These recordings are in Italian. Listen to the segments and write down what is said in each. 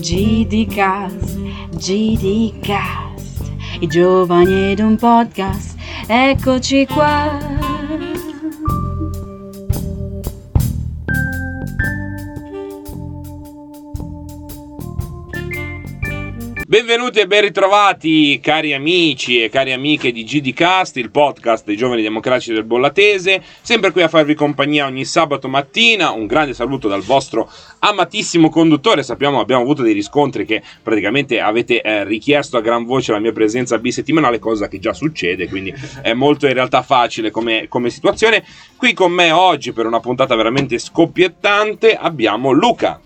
GDcast, GDcast, i giovani ed un podcast, eccoci qua. Benvenuti e ben ritrovati cari amici e cari amiche di GDcast, il podcast dei giovani democratici del Bollatese, sempre qui a farvi compagnia ogni sabato mattina. Un grande saluto dal vostro amatissimo conduttore. Sappiamo abbiamo avuto dei riscontri che praticamente avete eh, richiesto a gran voce la mia presenza bisettimanale, cosa che già succede, quindi è molto in realtà facile come, come situazione. Qui con me oggi per una puntata veramente scoppiettante abbiamo Luca.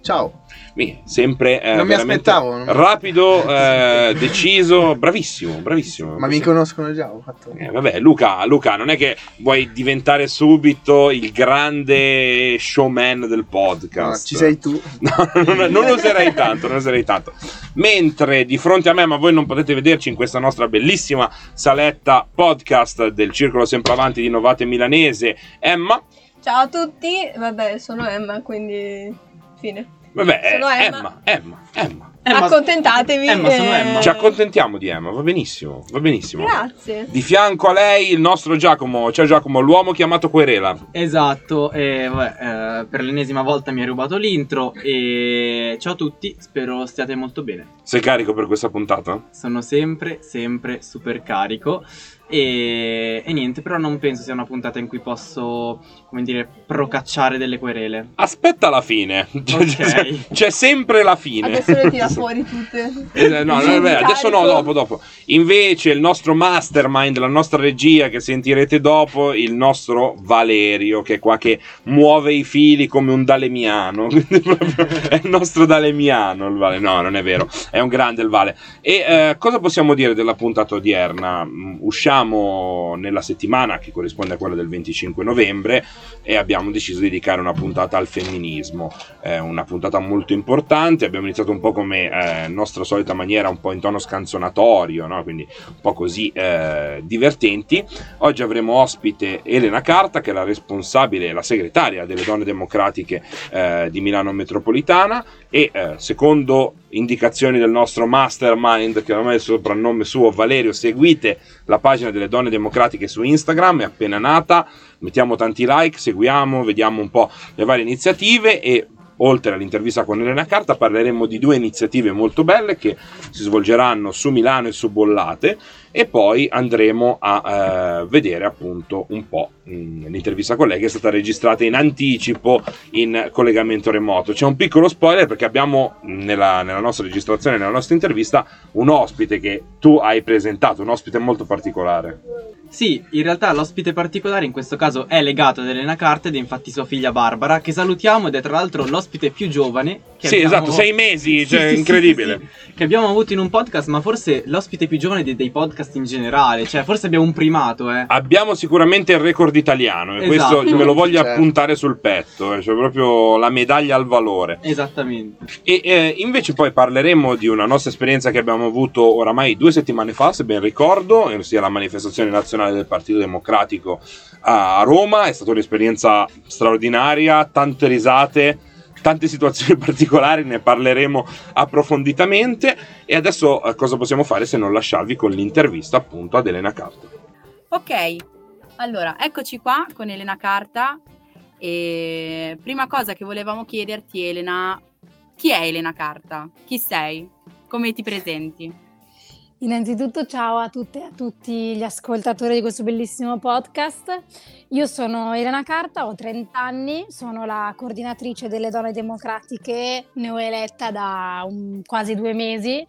Ciao. Mi, sempre eh, Non mi aspettavo, non- rapido, eh, deciso, bravissimo, bravissimo. Ma mi conoscono già, ho fatto... Eh, vabbè, Luca, Luca, non è che vuoi diventare subito il grande showman del podcast. No, ci sei tu. No, non, non oserei tanto, non oserei tanto. Mentre di fronte a me, ma voi non potete vederci in questa nostra bellissima saletta podcast del Circolo Sempravanti di Novate Milanese, Emma. Ciao a tutti, vabbè sono Emma quindi fine. Vabbè, Sono Emma. Emma, Emma, Emma. Emma- Accontentatevi. Emma, sono eh, Emma. Ci accontentiamo di Emma, va benissimo, va benissimo. Grazie. Di fianco a lei il nostro Giacomo, ciao Giacomo, l'uomo chiamato Querela. Esatto, e vabbè, eh, per l'ennesima volta mi ha rubato l'intro e ciao a tutti, spero stiate molto bene. Sei carico per questa puntata? Sono sempre, sempre super carico e, e niente, però non penso sia una puntata in cui posso, come dire, procacciare delle querele. Aspetta la fine. Ok. C'è sempre la fine. Adesso le tira fuori tutte. Eh, no, no, adesso no, dopo, dopo. Invece il nostro mastermind, la nostra regia che sentirete dopo, il nostro Valerio, che è qua che muove i fili come un dalemiano. È il nostro dalemiano il Vale. No, non è vero, è un grande il Vale. E eh, cosa possiamo dire della puntata odierna? Mm, Usciamo nella settimana che corrisponde a quella del 25 novembre e abbiamo deciso di dedicare una puntata al femminismo. È una puntata molto importante. Abbiamo iniziato un po' come eh, nostra solita maniera, un po' in tono scanzonatorio, no? quindi un po' così eh, divertenti. Oggi avremo ospite Elena Carta, che è la responsabile, la segretaria delle donne democratiche eh, di Milano Metropolitana e eh, secondo indicazioni del nostro mastermind che ormai è il soprannome suo Valerio seguite la pagina delle donne democratiche su Instagram è appena nata mettiamo tanti like seguiamo vediamo un po' le varie iniziative e oltre all'intervista con Elena Carta parleremo di due iniziative molto belle che si svolgeranno su Milano e su Bollate e poi andremo a eh, vedere appunto un po' mh, l'intervista con lei che è stata registrata in anticipo in collegamento remoto. C'è un piccolo spoiler perché abbiamo nella, nella nostra registrazione, nella nostra intervista, un ospite che tu hai presentato, un ospite molto particolare. Sì, in realtà l'ospite particolare in questo caso è legato ad Elena Carte ed è infatti sua figlia Barbara, che salutiamo ed è tra l'altro l'ospite più giovane. Che sì, abbiamo- esatto, sei mesi, Sì, cioè sì, incredibile. sì, che abbiamo avuto in un podcast, ma forse l'ospite più giovane dei, dei podcast in generale, cioè forse abbiamo un primato, eh. Abbiamo sicuramente il record italiano e Esatto. questo me lo voglio Certo. appuntare sul petto, eh, cioè proprio la medaglia al valore. Esattamente. E eh, invece poi parleremo di una nostra esperienza che abbiamo avuto oramai due settimane fa, se ben ricordo, ossia la manifestazione nazionale del Partito Democratico a Roma. È stata un'esperienza straordinaria, tante risate, tante situazioni particolari, ne parleremo approfonditamente. E adesso eh, cosa possiamo fare se non lasciarvi con l'intervista appunto ad Elena Carta? Ok, allora eccoci qua con Elena Carta. E prima cosa che volevamo chiederti, Elena, chi è Elena Carta? Chi sei? Come ti presenti? Innanzitutto ciao a tutte e a tutti gli ascoltatori di questo bellissimo podcast. Io sono Elena Carta, ho 30 anni, sono la coordinatrice delle donne democratiche neoeletta da un- quasi due mesi.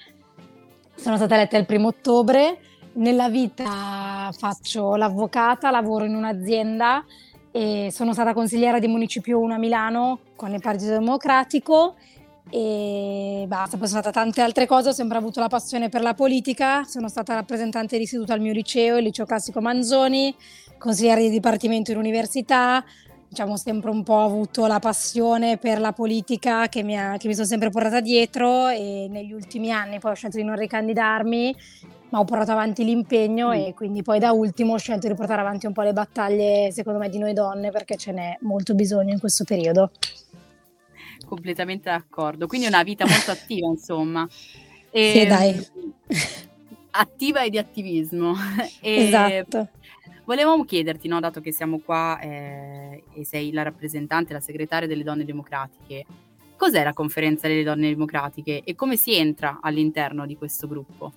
Sono stata eletta il primo ottobre. Nella vita faccio l'avvocata, lavoro in un'azienda e sono stata consigliera di Municipio 1 a Milano con il Partito Democratico e basta, poi sono stata tante altre cose, ho sempre avuto la passione per la politica, sono stata rappresentante d'istituto al mio liceo, il liceo classico Manzoni, consigliere di dipartimento in università, diciamo sempre un po' avuto la passione per la politica che mi, ha, che mi sono sempre portata dietro e negli ultimi anni poi ho scelto di non ricandidarmi ma ho portato avanti l'impegno mm. e quindi poi da ultimo ho scelto di portare avanti un po' le battaglie secondo me di noi donne perché ce n'è molto bisogno in questo periodo. Completamente d'accordo, quindi una vita molto attiva insomma. E, sì dai. Attiva e di attivismo. E esatto. Volevamo chiederti, no, dato che siamo qua eh, e sei la rappresentante, la segretaria delle donne democratiche, cos'è la conferenza delle donne democratiche e come si entra all'interno di questo gruppo?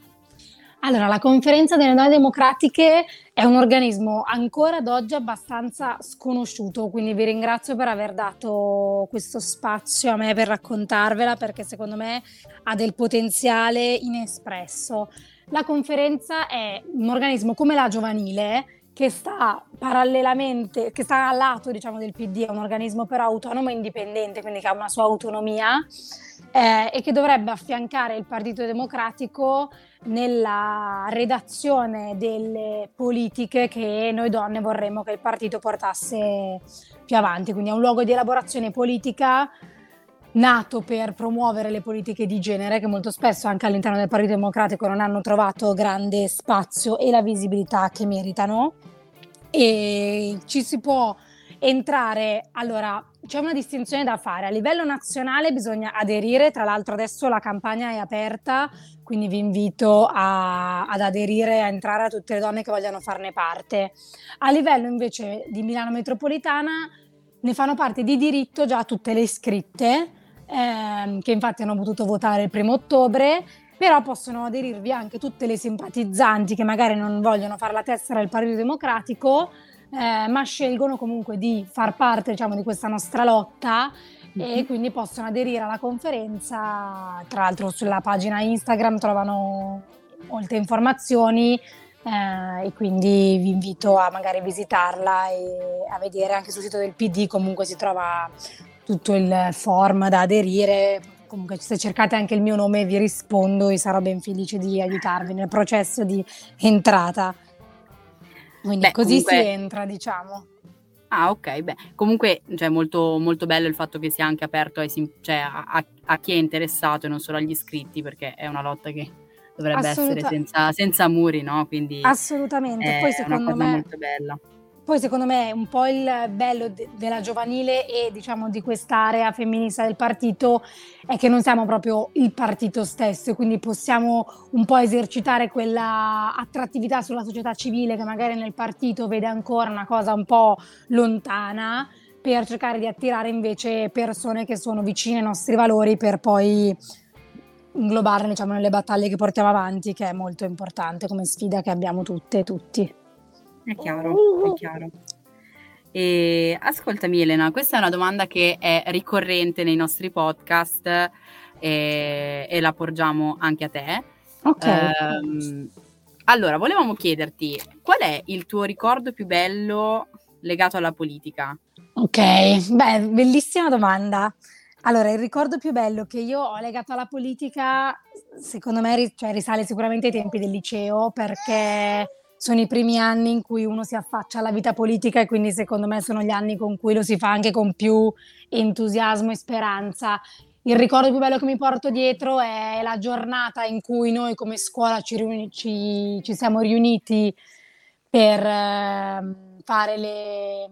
Allora, la Conferenza delle Donne Democratiche è un organismo ancora ad oggi abbastanza sconosciuto, quindi vi ringrazio per aver dato questo spazio a me per raccontarvela perché secondo me ha del potenziale inespresso. La conferenza è un organismo come la giovanile che sta parallelamente, che sta al lato diciamo, del PD, è un organismo però autonomo e indipendente, quindi che ha una sua autonomia eh, e che dovrebbe affiancare il Partito Democratico nella redazione delle politiche che noi donne vorremmo che il partito portasse più avanti. Quindi è un luogo di elaborazione politica nato per promuovere le politiche di genere che molto spesso anche all'interno del Partito Democratico non hanno trovato grande spazio e la visibilità che meritano. E ci si può entrare. Allora c'è una distinzione da fare. A livello nazionale bisogna aderire. Tra l'altro adesso la campagna è aperta quindi vi invito a, ad aderire a entrare a tutte le donne che vogliano farne parte. A livello invece di Milano Metropolitana ne fanno parte di diritto già tutte le iscritte ehm, che infatti hanno potuto votare il primo ottobre, però possono aderirvi anche tutte le simpatizzanti che magari non vogliono fare la tessera del Partito Democratico, eh, ma scelgono comunque di far parte diciamo, di questa nostra lotta e mhm. quindi possono aderire alla conferenza. Tra l'altro sulla pagina Instagram trovano molte informazioni eh, e quindi vi invito a magari visitarla e a vedere anche sul sito del PD comunque si trova tutto il form da aderire. Comunque se cercate anche il mio nome vi rispondo e sarò ben felice di aiutarvi nel processo di entrata. Quindi beh, così comunque... si entra, diciamo. Ah, ok, beh, comunque cioè, molto, molto bello il fatto che sia anche aperto ai, cioè, a, a, chi è interessato e non solo agli iscritti, perché è una lotta che dovrebbe Assoluta... essere senza, senza, muri, no? Quindi Assolutamente, poi secondo me... molto bella poi secondo me un po' il bello de- della giovanile e diciamo di quest'area femminista del partito è che non siamo proprio il partito stesso, quindi possiamo un po' esercitare quella attrattività sulla società civile che magari nel partito vede ancora una cosa un po' lontana per cercare di attirare invece persone che sono vicine ai nostri valori per poi inglobarle diciamo, nelle battaglie che portiamo avanti, che è molto importante come sfida che abbiamo tutte e tutti. È chiaro, è chiaro. E ascoltami Elena, questa è una domanda che è ricorrente nei nostri podcast e, e la porgiamo anche a te. Ok. Um, allora, volevamo chiederti qual è il tuo ricordo più bello legato alla politica? Ok, beh, bellissima domanda. Allora, il ricordo più bello che io ho legato alla politica, secondo me, cioè, risale sicuramente ai tempi del liceo, perché sono i primi anni in cui uno si affaccia alla vita politica e quindi secondo me sono gli anni con cui lo si fa anche con più entusiasmo e speranza. Il ricordo più bello che mi porto dietro è la giornata in cui noi come scuola ci, riuni- ci, ci siamo riuniti per eh, fare le,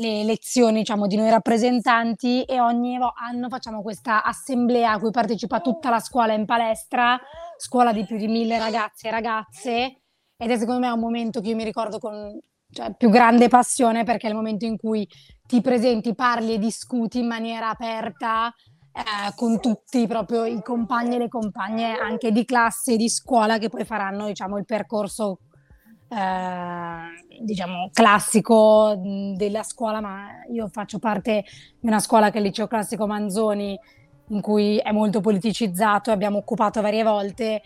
le lezioni diciamo, di noi rappresentanti e ogni anno facciamo questa assemblea a cui partecipa tutta la scuola in palestra, scuola di più di mille ragazzi e ragazze ed è secondo me un momento che io mi ricordo con cioè, più grande passione perché è il momento in cui ti presenti, parli e discuti in maniera aperta eh, con tutti proprio i compagni e le compagne anche di classe e di scuola che poi faranno diciamo, il percorso eh, diciamo classico della scuola, ma io faccio parte di una scuola che è il liceo classico Manzoni in cui è molto politicizzato, abbiamo occupato varie volte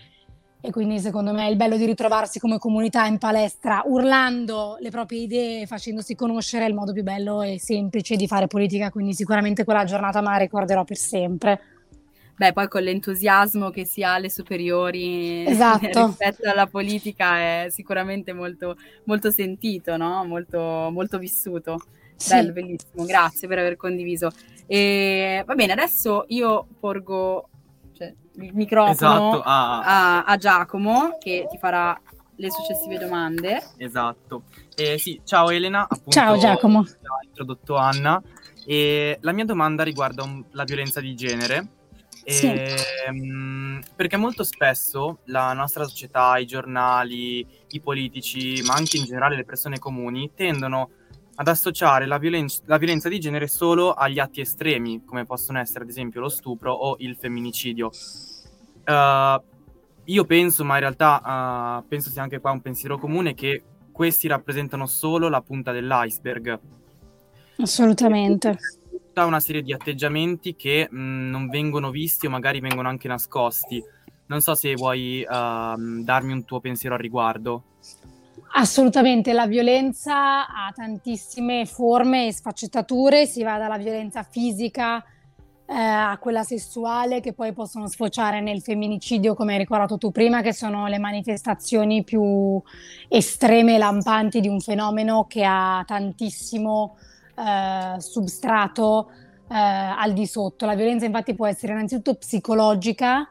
e quindi secondo me è il bello di ritrovarsi come comunità in palestra, urlando le proprie idee, facendosi conoscere, è il modo più bello e semplice di fare politica, quindi sicuramente quella giornata me la ricorderò per sempre. Beh, poi con l'entusiasmo che si ha alle superiori esatto. rispetto alla politica è sicuramente molto, molto sentito, no? molto, molto vissuto. Sì. Bello, bellissimo, grazie per aver condiviso. E, va bene, adesso io porgo il microfono Esatto, ah, a, a Giacomo che ti farà le successive domande. esatto. Eh, sì, ciao Elena, appunto, Ciao, Giacomo. Ha introdotto Anna e la mia domanda riguarda un- la violenza di genere. Sì. Ehm, perché molto spesso la nostra società, i giornali, i politici, ma anche in generale le persone comuni tendono ad associare la, violen- la violenza di genere solo agli atti estremi, come possono essere ad esempio lo stupro o il femminicidio. Eh, io penso, ma in realtà eh, penso sia anche qua un pensiero comune, che questi rappresentano solo la punta dell'iceberg. Assolutamente. Tutta una serie di atteggiamenti che mh, non vengono visti o magari vengono anche nascosti. Non so se vuoi ehm, darmi un tuo pensiero al riguardo. Assolutamente, la violenza ha tantissime forme e sfaccettature, si va dalla violenza fisica eh, a quella sessuale che poi possono sfociare nel femminicidio, come hai ricordato tu prima, che sono le manifestazioni più estreme e lampanti di un fenomeno che ha tantissimo eh, substrato eh, al di sotto. La violenza infatti può essere innanzitutto psicologica,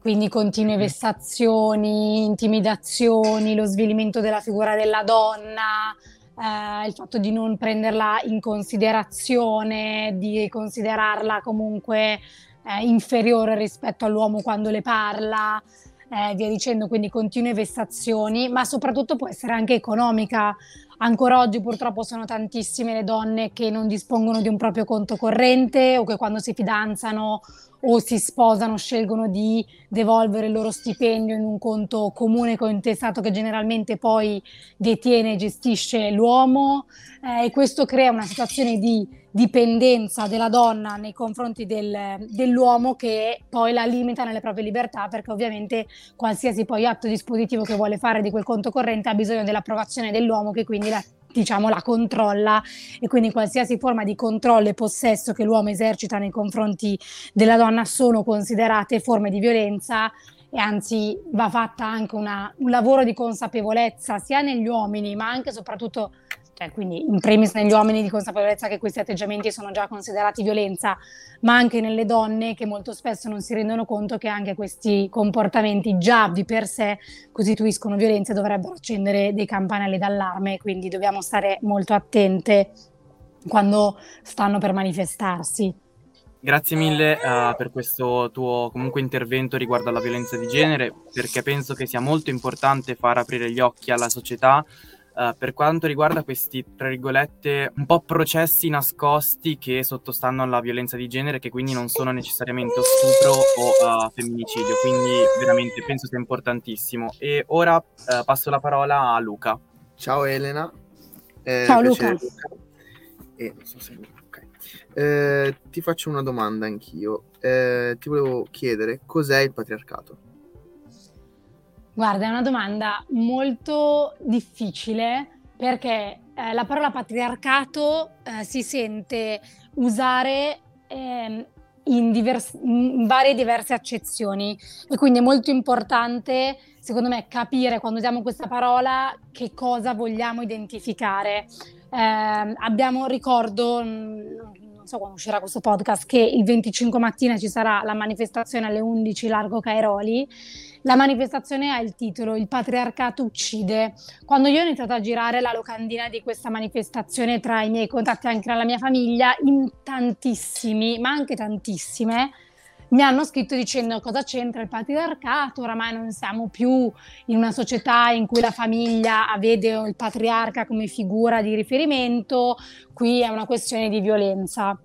quindi continue vessazioni, intimidazioni, lo svilimento della figura della donna, eh, il fatto di non prenderla in considerazione, di considerarla comunque eh, inferiore rispetto all'uomo quando le parla, eh, via dicendo, quindi continue vessazioni, ma soprattutto può essere anche economica. Ancora oggi purtroppo sono tantissime le donne che non dispongono di un proprio conto corrente o che quando si fidanzano o si sposano scelgono di devolvere il loro stipendio in un conto comune cointestato che generalmente poi detiene e gestisce l'uomo. Eh, e questo crea una situazione di dipendenza della donna nei confronti del- dell'uomo che poi la limita nelle proprie libertà perché ovviamente qualsiasi poi atto dispositivo che vuole fare di quel conto corrente ha bisogno dell'approvazione dell'uomo che quindi la, diciamo, la controlla. E quindi qualsiasi forma di controllo e possesso che l'uomo esercita nei confronti della donna sono considerate forme di violenza e anzi va fatta anche una- un lavoro di consapevolezza sia negli uomini ma anche e soprattutto cioè quindi in primis negli uomini di consapevolezza che questi atteggiamenti sono già considerati violenza, ma anche nelle donne che molto spesso non si rendono conto che anche questi comportamenti già di per sé costituiscono violenza e dovrebbero accendere dei campanelli d'allarme, quindi dobbiamo stare molto attente quando stanno per manifestarsi. Grazie mille eh, per questo tuo comunque intervento riguardo alla violenza di genere, perché penso che sia molto importante far aprire gli occhi alla società eh, per quanto riguarda questi, tra virgolette, un po' processi nascosti che sottostanno alla violenza di genere, che quindi non sono necessariamente stupro o eh, femminicidio. Quindi veramente penso sia importantissimo. E ora eh, passo la parola a Luca. Ciao Elena. Eh, Ciao, piacere, Luca. E non so se- ok. Eh, ti faccio una domanda anch'io. Eh, ti volevo chiedere cos'è il patriarcato? Guarda, è una domanda molto difficile perché eh, la parola patriarcato eh, si sente usare ehm, in, divers- in varie diverse accezioni e quindi è molto importante, secondo me, capire quando usiamo questa parola che cosa vogliamo identificare. Ehm, abbiamo ricordo, non so quando uscirà questo podcast, che il 25 mattina ci sarà la manifestazione alle 11 largo Cairoli. La manifestazione ha il titolo Il patriarcato uccide. Quando io ho iniziato a girare la locandina di questa manifestazione tra i miei contatti anche nella mia famiglia, in tantissimi, ma anche tantissime, mi hanno scritto dicendo cosa c'entra il patriarcato, oramai non siamo più in una società in cui la famiglia vede il patriarca come figura di riferimento, qui è una questione di violenza.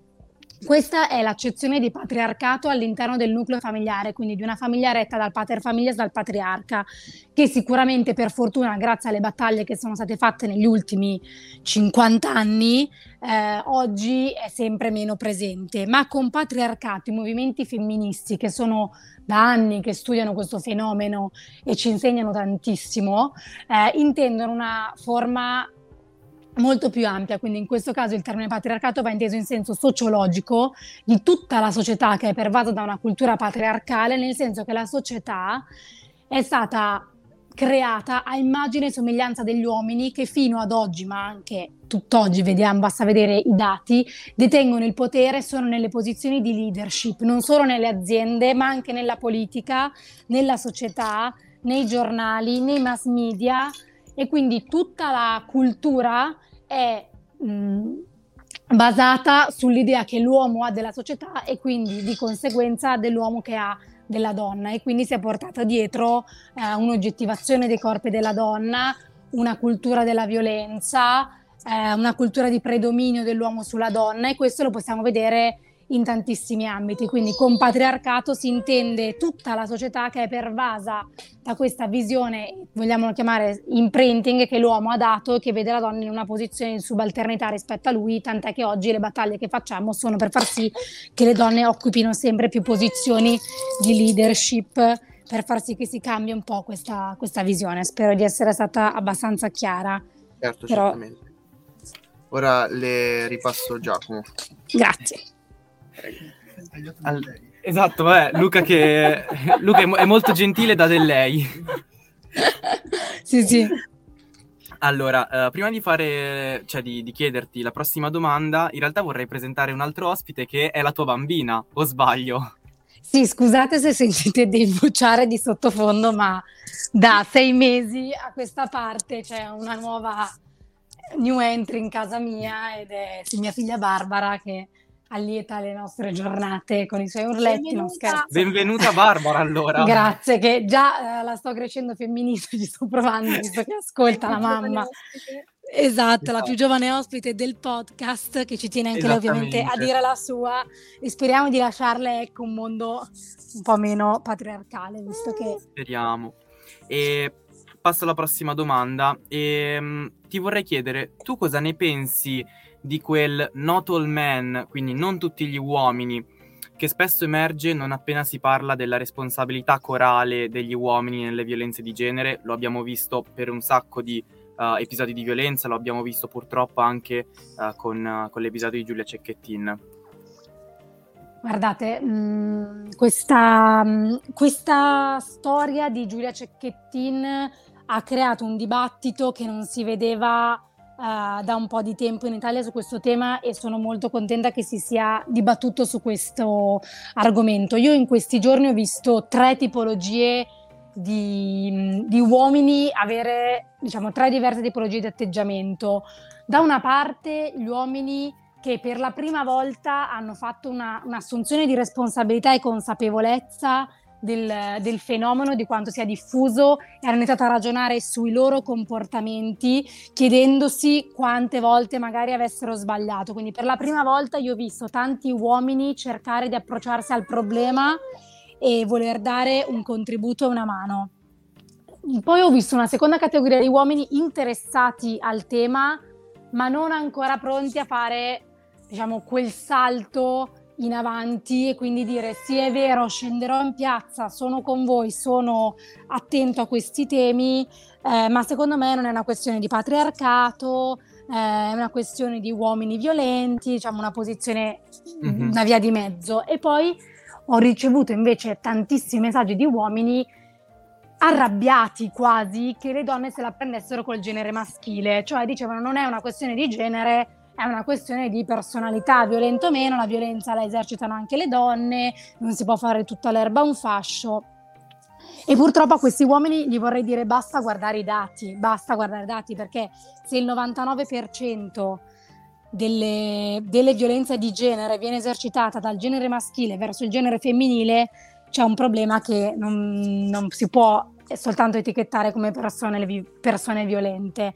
Questa è l'accezione di patriarcato all'interno del nucleo familiare, quindi di una famiglia retta dal pater familias, dal patriarca, che sicuramente per fortuna, grazie alle battaglie che sono state fatte negli ultimi 50 anni, eh, oggi è sempre meno presente. Ma con patriarcato, i movimenti femministi che sono da anni che studiano questo fenomeno e ci insegnano tantissimo, eh, intendono una forma molto più ampia, quindi in questo caso il termine patriarcato va inteso in senso sociologico di tutta la società che è pervasa da una cultura patriarcale, nel senso che la società è stata creata a immagine e somiglianza degli uomini che fino ad oggi, ma anche tutt'oggi, vediamo, basta vedere i dati, detengono il potere, sono nelle posizioni di leadership, non solo nelle aziende, ma anche nella politica, nella società, nei giornali, nei mass media e quindi tutta la cultura è mh, basata sull'idea che l'uomo ha della società e quindi di conseguenza dell'uomo che ha della donna. E quindi si è portata dietro eh, un'oggettivazione dei corpi della donna, una cultura della violenza, eh, una cultura di predominio dell'uomo sulla donna e questo lo possiamo vedere in tantissimi ambiti. Quindi con patriarcato si intende tutta la società che è pervasa da questa visione, vogliamo chiamare imprinting, che l'uomo ha dato e che vede la donna in una posizione di subalternità rispetto a lui, tant'è che oggi le battaglie che facciamo sono per far sì che le donne occupino sempre più posizioni di leadership per far sì che si cambi un po' questa, questa visione. Spero di essere stata abbastanza chiara. Certo, Però... certamente. Ora le ripasso Giacomo. Grazie. Al- esatto, vabbè, Luca che Luca è, mo- è molto gentile da del lei. sì, sì. Allora, eh, prima di fare, cioè di, di chiederti la prossima domanda, in realtà vorrei presentare un altro ospite che è la tua bambina, o sbaglio? Sì, scusate se sentite dei bucciare di sottofondo, ma da sei mesi a questa parte c'è una nuova new entry in casa mia ed è mia figlia Barbara che allieta le nostre giornate con i suoi urletti, non scherzo. Benvenuta Barbara allora. Grazie, che già eh, la sto crescendo femminista, ci sto provando, visto che ascolta la mamma. Esatto, la più giovane ospite del podcast che ci tiene anche lei ovviamente a dire la sua e speriamo di lasciarle ecco, un mondo un po' meno patriarcale, visto che... Speriamo. E passo alla prossima domanda e um, ti vorrei chiedere, tu cosa ne pensi di quel not all men, quindi non tutti gli uomini, che spesso emerge non appena si parla della responsabilità corale degli uomini nelle violenze di genere, lo abbiamo visto per un sacco di uh, episodi di violenza, lo abbiamo visto purtroppo anche uh, con, uh, con, l'episodio di Giulia Cecchettin. Guardate, mh, mm, questa, mh, mm, questa storia di Giulia Cecchettin ha creato un dibattito che non si vedeva Uh, da un po' di tempo in Italia su questo tema e sono molto contenta che si sia dibattuto su questo argomento. Io in questi giorni ho visto tre tipologie di, di uomini avere, diciamo, tre diverse tipologie di atteggiamento. Da una parte gli uomini che per la prima volta hanno fatto una, un'assunzione di responsabilità e consapevolezza del, del, fenomeno, di quanto sia diffuso e hanno iniziato a ragionare sui loro comportamenti chiedendosi quante volte magari avessero sbagliato. Quindi per la prima volta io ho visto tanti uomini cercare di approcciarsi al problema e voler dare un contributo e una mano. Poi ho visto una seconda categoria di uomini interessati al tema, ma non ancora pronti a fare, diciamo, quel salto in avanti e quindi dire sì è vero, scenderò in piazza, sono con voi, sono attento a questi temi, eh, ma secondo me non è una questione di patriarcato, eh, è una questione di uomini violenti, diciamo una posizione, mm-hmm. una via di mezzo. E poi ho ricevuto invece tantissimi messaggi di uomini arrabbiati quasi che le donne se la prendessero col genere maschile, cioè dicevano non è una questione di genere, è una questione di personalità, violento o meno, la violenza la esercitano anche le donne, non si può fare tutta l'erba un fascio. E purtroppo a questi uomini gli vorrei dire basta guardare i dati, basta guardare i dati perché se il 99% delle, delle violenze di genere viene esercitata dal genere maschile verso il genere femminile, c'è un problema che non, non si può soltanto etichettare come persone, persone violente.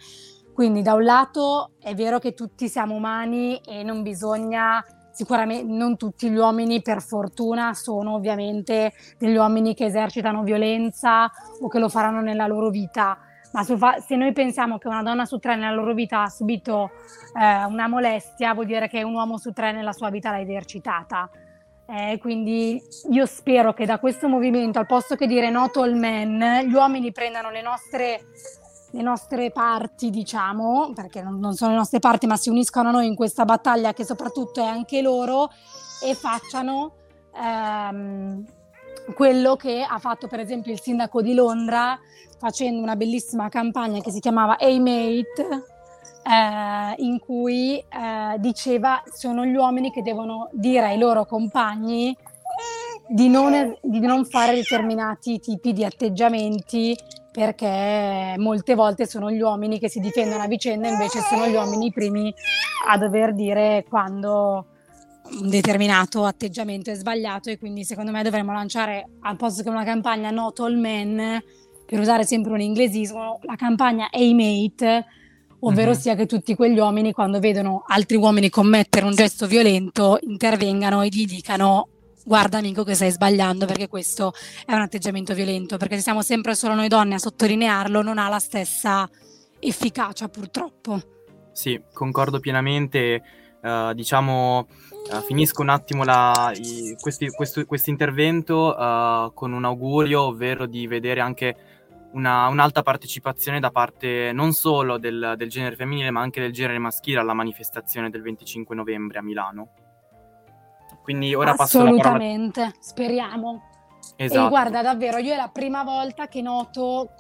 Quindi da un lato è vero che tutti siamo umani e non bisogna sicuramente non tutti gli uomini per fortuna sono ovviamente degli uomini che esercitano violenza o che lo faranno nella loro vita, ma se noi pensiamo che una donna su tre nella loro vita ha subito eh, una molestia, vuol dire che un uomo su tre nella sua vita l'ha esercitata. Eh, quindi io spero che da questo movimento, al posto che dire not all men, gli uomini prendano le nostre le nostre parti, diciamo, perché non, non, sono le nostre parti, ma si uniscono a noi in questa battaglia che soprattutto è anche loro e facciano, ehm, quello che ha fatto per esempio il sindaco di Londra facendo una bellissima campagna che si chiamava A-Mate eh, in cui eh, diceva sono gli uomini che devono dire ai loro compagni di non, di non fare determinati tipi di atteggiamenti perché molte volte sono gli uomini che si difendono a vicenda, invece sono gli uomini i primi a dover dire quando un determinato atteggiamento è sbagliato e quindi secondo me dovremmo lanciare al posto che una campagna Not All Men, per usare sempre un inglesismo, la campagna A-Mate, ovvero Mhm. sia che tutti quegli uomini quando vedono altri uomini commettere un gesto violento intervengano e gli dicano guarda amico che stai sbagliando perché questo è un atteggiamento violento, perché se siamo sempre solo noi donne a sottolinearlo non ha la stessa efficacia purtroppo. Sì, concordo pienamente. eh, diciamo, eh, finisco un attimo la, i- questi- questo intervento con un augurio, ovvero di vedere anche una, un'alta partecipazione da parte non solo del, del genere femminile, ma anche del genere maschile alla manifestazione del 25 novembre a Milano. Quindi ora passo la parola. Assolutamente, speriamo. Esatto. E guarda, davvero, io è la prima volta che noto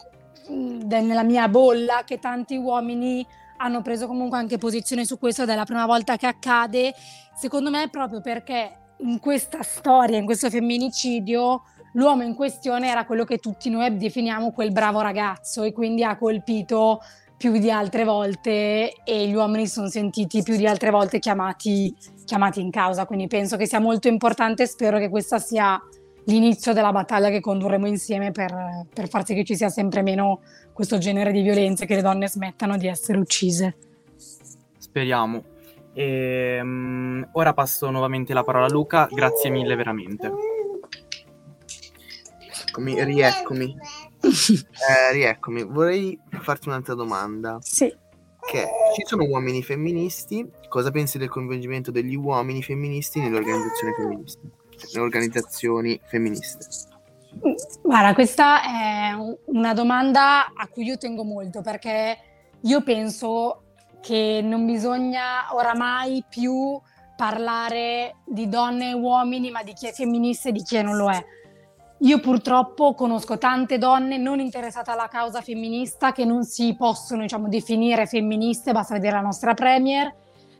nella mia bolla che tanti uomini hanno preso comunque anche posizione su questo ed è la prima volta che accade, secondo me proprio perché in questa storia, in questo femminicidio, l'uomo in questione era quello che tutti noi definiamo quel bravo ragazzo e quindi ha colpito più di altre volte e gli uomini si sono sentiti più di altre volte chiamati, chiamati in causa. Quindi penso che sia molto importante e spero che questa sia l'inizio della battaglia che condurremo insieme per, per far sì che ci sia sempre meno questo genere di violenze, che le donne smettano di essere uccise. Speriamo. Ehm, ora passo nuovamente la parola a Luca, grazie mille veramente. Eccomi, rieccomi. Eh, rieccomi. Vorrei farti un'altra domanda. Sì. Che ci sono uomini femministi. Cosa pensi del coinvolgimento degli uomini femministi nelle organizzazioni femministe? Cioè, nelle organizzazioni femministe. Guarda, questa è un- una domanda a cui io tengo molto perché io penso che non bisogna oramai più parlare di donne e uomini, ma di chi è femminista e di chi non lo è. Io purtroppo conosco tante donne non interessate alla causa femminista che non si possono diciamo, definire femministe, basta vedere la nostra Premier,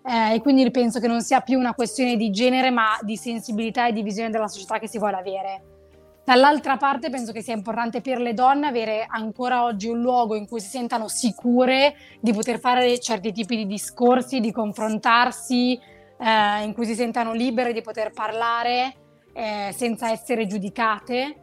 eh, e quindi penso che non sia più una questione di genere, ma di sensibilità e di visione della società che si vuole avere. Dall'altra parte penso che sia importante per le donne avere ancora oggi un luogo in cui si sentano sicure di poter fare certi tipi di discorsi, di confrontarsi, eh, in cui si sentano libere di poter parlare eh, senza essere giudicate.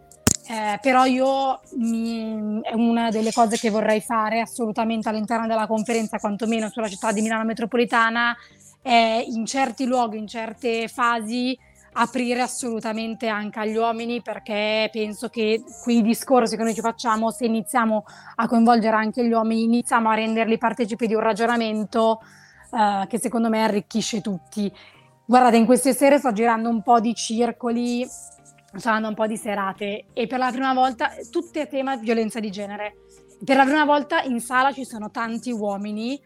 Eh, però io mi- è una delle cose che vorrei fare assolutamente all'interno della conferenza, quantomeno sulla città di Milano metropolitana, è in certi luoghi, in certe fasi, aprire assolutamente anche agli uomini perché penso che quei discorsi che noi ci facciamo, se iniziamo a coinvolgere anche gli uomini, iniziamo a renderli partecipi di un ragionamento eh, che secondo me arricchisce tutti. Guardate, in queste sere sto girando un po' di circoli, sto andando un po' di serate e per la prima volta, tutte a tema violenza di genere. Per la prima volta in sala ci sono tanti uomini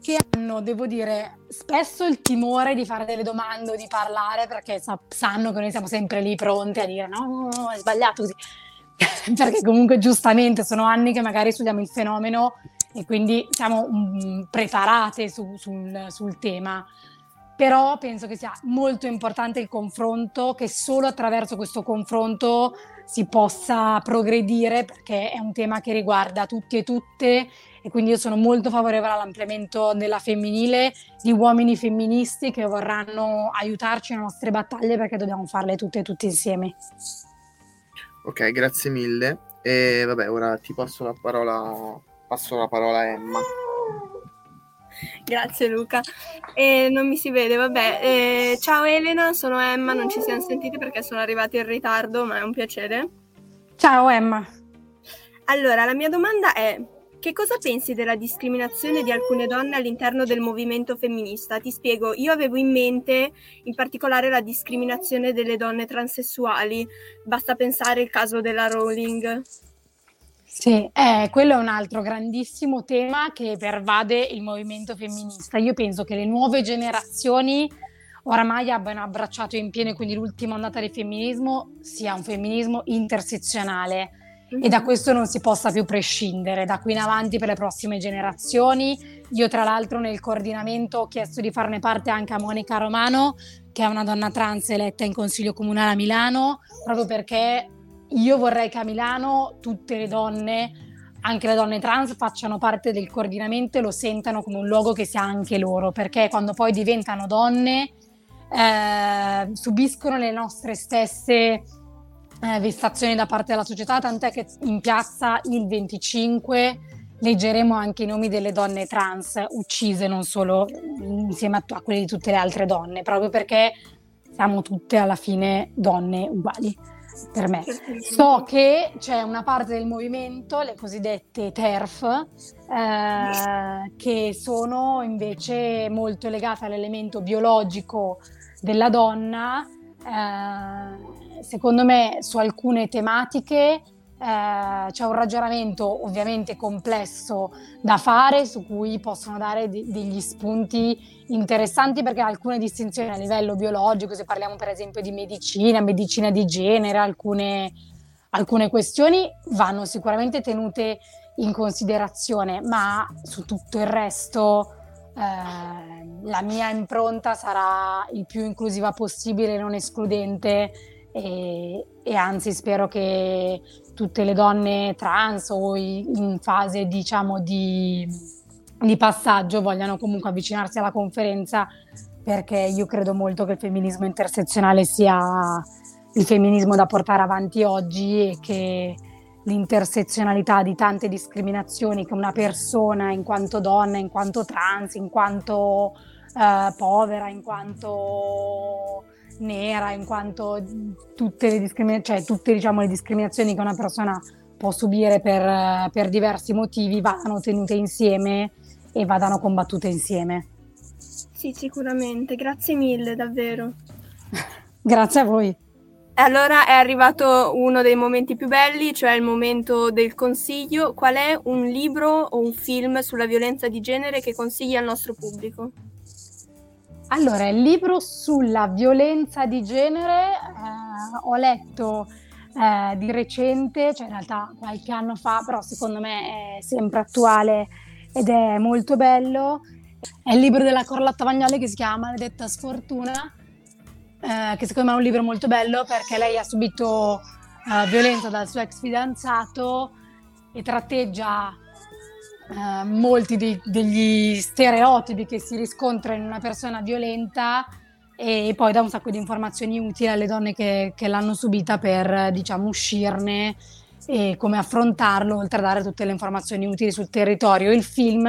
che hanno, devo dire, spesso il timore di fare delle domande o di parlare perché sa- sanno che noi siamo sempre lì pronti a dire no, è sbagliato così. perché comunque giustamente sono anni che magari studiamo il fenomeno e quindi siamo mm, preparate su- sul, sul tema. Però penso che sia molto importante il confronto, che solo attraverso questo confronto si possa progredire perché è un tema che riguarda tutti e tutte e quindi io sono molto favorevole all'ampliamento della femminile, di uomini femministi che vorranno aiutarci nelle nostre battaglie perché dobbiamo farle tutte e tutti insieme. Ok, grazie mille. E vabbè, ora ti passo la parola. Passo la parola a Emma. Grazie Luca. E non mi si vede, vabbè. Eh, ciao Elena, sono Emma, non ci siamo sentiti perché sono arrivati in ritardo, ma è un piacere. Ciao Emma. Allora, la mia domanda è: che cosa pensi della discriminazione di alcune donne all'interno del movimento femminista? Ti spiego, io avevo in mente in particolare la discriminazione delle donne transessuali. Basta pensare al caso della Rowling. Sì, eh, quello è un altro grandissimo tema che pervade il movimento femminista. Io penso che le nuove generazioni oramai abbiano abbracciato in pieno quindi l'ultima ondata di femminismo sia un femminismo intersezionale e da questo non si possa più prescindere da qui in avanti per le prossime generazioni. Io tra l'altro nel coordinamento ho chiesto di farne parte anche a Monica Romano, che è una donna trans eletta in Consiglio Comunale a Milano, proprio perché io vorrei che a Milano tutte le donne, anche le donne trans, facciano parte del coordinamento e lo sentano come un luogo che sia anche loro, perché quando poi diventano donne eh, subiscono le nostre stesse eh, vessazioni da parte della società, tant'è che in piazza il 25 leggeremo anche i nomi delle donne trans uccise, non solo insieme a, a quelli di tutte le altre donne, proprio perché siamo tutte alla fine donne uguali per me. So che c'è una parte del movimento, le cosiddette TERF, eh, che sono invece molto legate all'elemento biologico della donna. Eh, secondo me su alcune tematiche eh, c'è un ragionamento ovviamente complesso da fare su cui possono dare de- degli spunti interessanti perché alcune distinzioni a livello biologico, se parliamo per esempio di medicina, medicina di genere, alcune, alcune questioni vanno sicuramente tenute in considerazione, ma su tutto il resto eh, la mia impronta sarà il più inclusiva possibile, non escludente e, e anzi spero che tutte le donne trans o in fase diciamo di, di passaggio vogliano comunque avvicinarsi alla conferenza perché io credo molto che il femminismo intersezionale sia il femminismo da portare avanti oggi e che l'intersezionalità di tante discriminazioni che una persona in quanto donna, in quanto trans, in quanto eh, povera, in quanto nera, in quanto tutte le, discrimin- cioè, tutte, diciamo, le discriminazioni che una persona può subire per, per diversi motivi vadano tenute insieme e vadano combattute insieme. Sì, sicuramente. Grazie mille, davvero. Grazie a voi. Allora è arrivato uno dei momenti più belli, cioè il momento del consiglio. Qual è un libro o un film sulla violenza di genere che consigli al nostro pubblico? Allora, il libro sulla violenza di genere eh, ho letto eh, di recente, cioè in realtà qualche anno fa, però secondo me è sempre attuale ed è molto bello. È il libro della Carlotta Vagnoli che si chiama Maledetta Sfortuna, eh, che secondo me è un libro molto bello perché lei ha subito eh, violenza dal suo ex fidanzato e tratteggia eh, molti dei, degli stereotipi che si riscontrano in una persona violenta e poi dà un sacco di informazioni utili alle donne che, che l'hanno subita per diciamo uscirne e come affrontarlo oltre a dare tutte le informazioni utili sul territorio. Il film,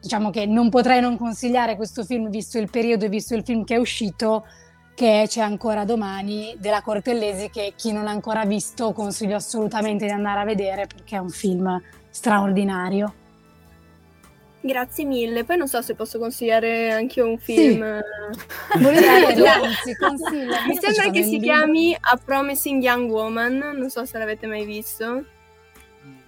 diciamo che non potrei non consigliare questo film visto il periodo e visto il film che è uscito che c'è ancora domani della Cortellesi che chi non ha ancora visto consiglio assolutamente di andare a vedere perché è un film straordinario. Grazie mille. Poi non so se posso consigliare anche un film. Sì. Volentieri, anzi, consiglia. Mi sembra che si chiami A Promising Young Woman. Non so se l'avete mai visto.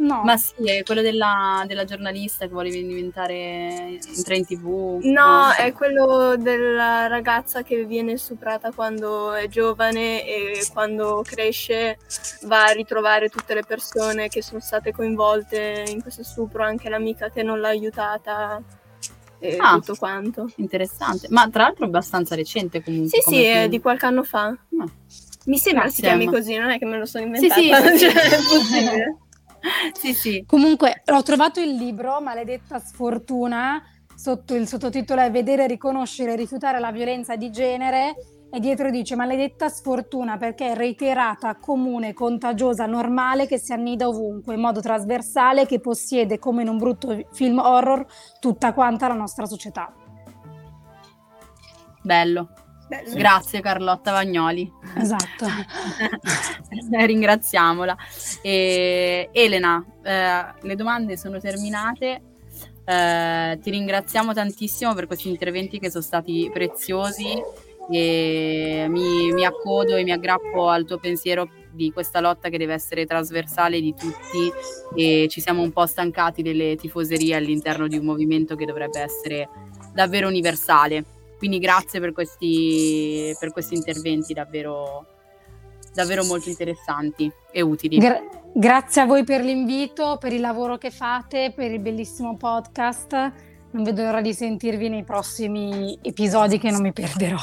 No. Ma sì, è quello della, della giornalista che vuole diventare entra in tv. No, è quello della ragazza che viene stuprata quando è giovane e quando cresce va a ritrovare tutte le persone che sono state coinvolte in questo stupro, anche l'amica che non l'ha aiutata e ah, tutto quanto. Interessante, ma tra l'altro è abbastanza recente comunque. Sì, sì, è di qualche anno fa. No. Mi sembra Grazie, si chiami ma... così, non è che me lo sono inventato. Sì, sì, cioè, è possibile. Sì, sì. Comunque ho trovato il libro Maledetta sfortuna, sotto il sottotitolo è Vedere, riconoscere e rifiutare la violenza di genere e dietro dice maledetta sfortuna perché è reiterata, comune, contagiosa, normale che si annida ovunque in modo trasversale che possiede come in un brutto film horror tutta quanta la nostra società. Bello. Bello. Grazie Carlotta Vagnoli. Esatto. Ringraziamola. E, Elena, eh, le domande sono terminate. Eh, ti ringraziamo tantissimo per questi interventi che sono stati preziosi e mi, mi accodo e mi aggrappo al tuo pensiero di questa lotta che deve essere trasversale di tutti e ci siamo un po' stancati delle tifoserie all'interno di un movimento che dovrebbe essere davvero universale. Quindi grazie per questi, per questi interventi davvero, davvero molto interessanti e utili. Gra- grazie a voi per l'invito, per il lavoro che fate, per il bellissimo podcast. Non vedo l'ora di sentirvi nei prossimi episodi che non mi perderò.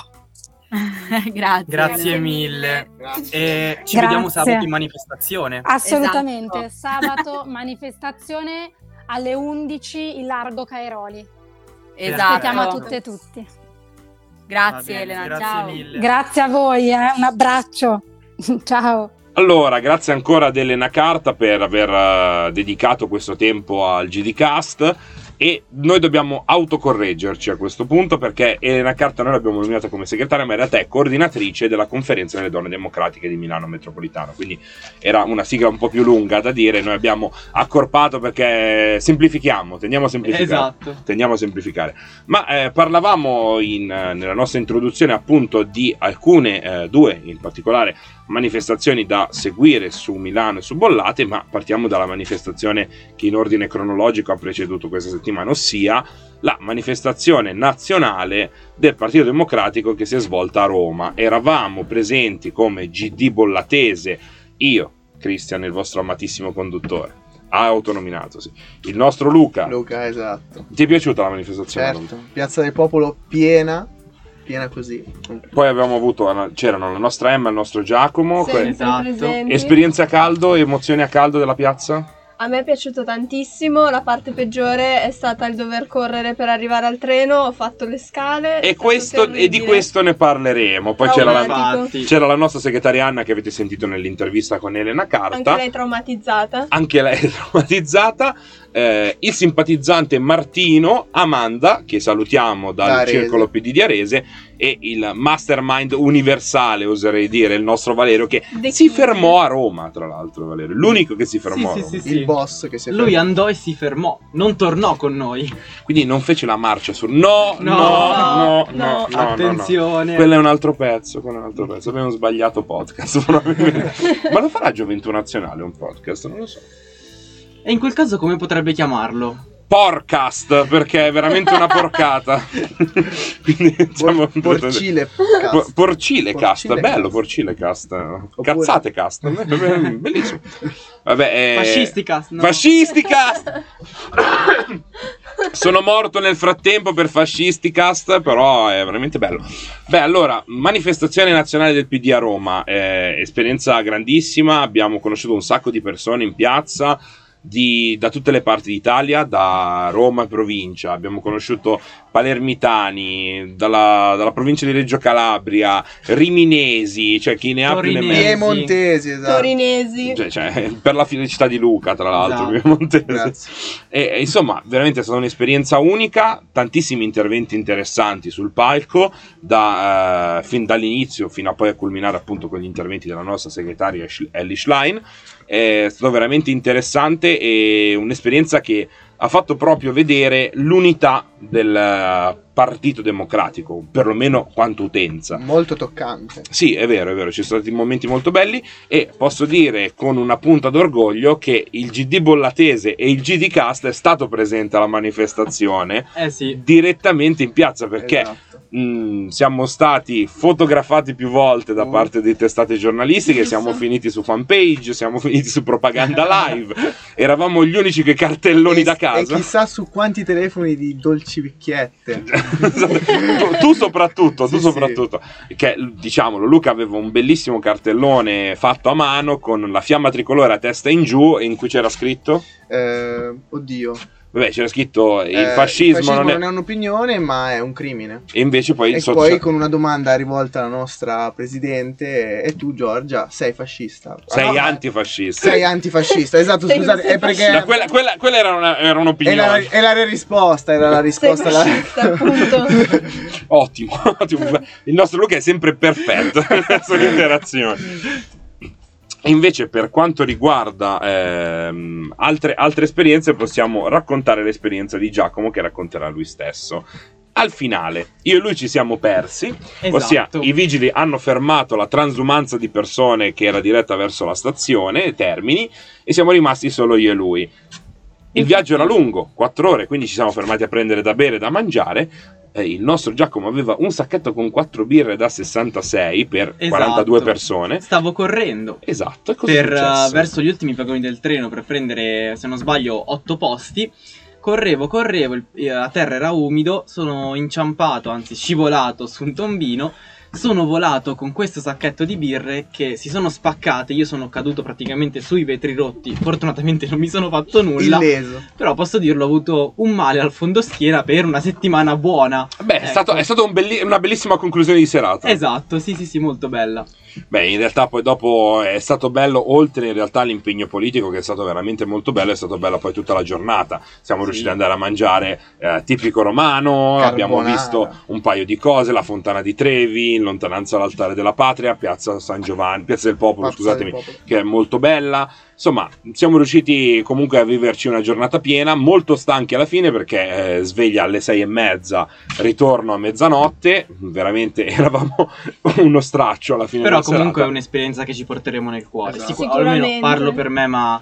grazie. Grazie mille. Grazie. E ci Grazie. vediamo sabato in manifestazione. Assolutamente, Esatto. sabato manifestazione alle 11 in largo Cairoli. Esatto. Aspettiamo tutte e tutti. Grazie bene, Elena, grazie ciao. mille. Grazie a voi, eh, un abbraccio. Ciao. Allora, grazie ancora ad Elena Carta per aver eh, dedicato questo tempo al GDcast e noi dobbiamo autocorreggerci a questo punto perché Elena Carta noi l'abbiamo nominata come segretaria ma in realtà è coordinatrice della conferenza delle donne democratiche di Milano Metropolitano quindi era una sigla un po' più lunga da dire noi abbiamo accorpato perché semplifichiamo tendiamo a semplificare Esatto. tendiamo a semplificare. Ma eh, parlavamo in, nella nostra introduzione appunto di alcune, eh, due in particolare, manifestazioni da seguire su Milano e su Bollate, ma partiamo dalla manifestazione che in ordine cronologico ha preceduto questa settimana, ossia la manifestazione nazionale del Partito Democratico che si è svolta a Roma. Eravamo presenti come GD Bollatese, io, Cristian, il vostro amatissimo conduttore, ha autonominato, sì. Il nostro Luca. Luca, esatto. Ti è piaciuta la manifestazione? Certo, Piazza del Popolo piena, piena così. Poi abbiamo avuto, c'erano la nostra Emma e il nostro Giacomo. Sempre que- Esatto. presenti. esperienze a caldo, emozioni a caldo della piazza? A me è piaciuto tantissimo, la parte peggiore è stata il dover correre per arrivare al treno, ho fatto le scale. E, questo, e di questo ne parleremo. Poi c'era la, c'era la nostra segretaria Anna che avete sentito nell'intervista con Elena Carta. Anche lei traumatizzata. Anche lei è traumatizzata. Eh, il simpatizzante Martino, Amanda, che salutiamo dal Da Arese. circolo PD di Arese, e il mastermind universale, oserei dire, il nostro Valerio, che The si King. fermò a Roma, tra l'altro, Valerio. L'unico che si fermò Sì, a sì, Roma. sì, Il sì. boss che si è Lui fermato. andò e si fermò, non tornò con noi. Quindi non fece la marcia su. No, no, No, no, no, no. no, no, no. Attenzione. Quello è un altro pezzo, quello è un altro pezzo. Abbiamo sbagliato podcast, probabilmente. Ma lo farà Gioventù Nazionale un podcast? Non lo so. E in quel caso come potrebbe chiamarlo? Porcast, perché è veramente una porcata. Quindi diciamo Por- Porcile Po- cast. Porcile cast, Porcile bello cast. porcile cast. Oppure- Cazzate cast, bellissimo. Vabbè, eh, Fascisticast, no? Fascisticast! Sono morto nel frattempo per Fascisticast, però è veramente bello. Beh, allora, manifestazione nazionale del PD a Roma, eh, esperienza grandissima, abbiamo conosciuto un sacco di persone in piazza. Di- da tutte le parti d'Italia, da Roma e provincia. Abbiamo conosciuto palermitani, dalla, dalla provincia di Reggio Calabria, riminesi, cioè chi ne ha più ne Torinesi. metta. Piemontesi, esatto. Torinesi. Cioè, cioè, per la felicità di Luca, tra l'altro, Esatto. E, e, insomma, veramente è stata un'esperienza unica, tantissimi interventi interessanti sul palco, da, eh, fin dall'inizio fino a poi a culminare appunto con gli interventi della nostra segretaria Ellie Schlein. È stato veramente interessante e un'esperienza che ha fatto proprio vedere l'unità del Partito Democratico, perlomeno quanto utenza. Molto toccante. Sì, è vero, è vero, ci sono stati momenti molto belli e posso dire con una punta d'orgoglio che il GD Bollatese e il GD Cast è stato presente alla manifestazione Eh sì. direttamente in piazza perché Esatto. Mh, siamo stati fotografati più volte da Mm. parte di testate giornalistiche, siamo finiti su fanpage, siamo finiti su propaganda live, eravamo gli unici che cartelloni E- da E casa. chissà su quanti telefoni di dolci vecchiette. tu, tu soprattutto, tu Sì, soprattutto. Che diciamolo, Luca aveva un bellissimo cartellone fatto a mano con la fiamma tricolore a testa in giù e in cui c'era scritto. Eh, oddio. Vabbè, c'era scritto il Eh, fascismo, non è. un'opinione, ma è un crimine. E invece poi E sotto- poi con una domanda rivolta alla nostra presidente, e tu Giorgia sei fascista? sei Ah, no, antifascista. Sei antifascista, esatto, Sei- scusate, è perché... No, quella, quella- quella era, una- era È un'opinione. la, è la risposta, era la risposta. alla- fascista. Ottimo, ottimo. Il nostro Luca è sempre perfetto nelle sue interazioni. Invece, per quanto riguarda ehm, altre, altre esperienze, possiamo raccontare l'esperienza di Giacomo che racconterà lui stesso. Al finale, io e lui ci siamo persi, ossia Esatto. i vigili hanno fermato la transumanza di persone che era diretta verso la stazione, Termini, e siamo rimasti solo io e lui. Il viaggio era lungo, quattro ore, quindi ci siamo fermati a prendere da bere e da mangiare. eh, il nostro Giacomo aveva un sacchetto con 4 birre da 66 per Esatto. 42 persone. Stavo correndo Esatto, e cosa per, eh, verso gli ultimi vagoni del treno per prendere, se non sbaglio, 8 posti. Correvo, correvo, il- eh, la terra era umido, sono inciampato, anzi scivolato su un tombino. Sono volato con questo sacchetto di birre che si sono spaccate. Io sono caduto praticamente sui vetri rotti. Fortunatamente non mi sono fatto nulla. Illeso. Però posso dirlo, ho avuto un male al fondoschiena per una settimana buona. Beh, è Ecco. stato, è stato un belli- una bellissima conclusione di serata. Esatto, sì, sì, sì, molto bella. Beh, in realtà poi dopo è stato bello, oltre in realtà all'impegno politico che è stato veramente molto bello, è stato bello poi tutta la giornata. Siamo Sì. riusciti ad andare a mangiare eh, tipico romano, Carbonara. abbiamo visto un paio di cose, la fontana di Trevi, in lontananza l'altare della patria, piazza San Giovanni, piazza del popolo, Pazza scusatemi, del popolo. che è molto bella. Insomma, siamo riusciti comunque a viverci una giornata piena, molto stanchi alla fine perché eh, sveglia alle sei e mezza, ritorno a mezzanotte, veramente eravamo uno straccio alla fine Però della comunque serata. è un'esperienza che ci porteremo nel cuore. Esatto. Sicu- almeno parlo per me, ma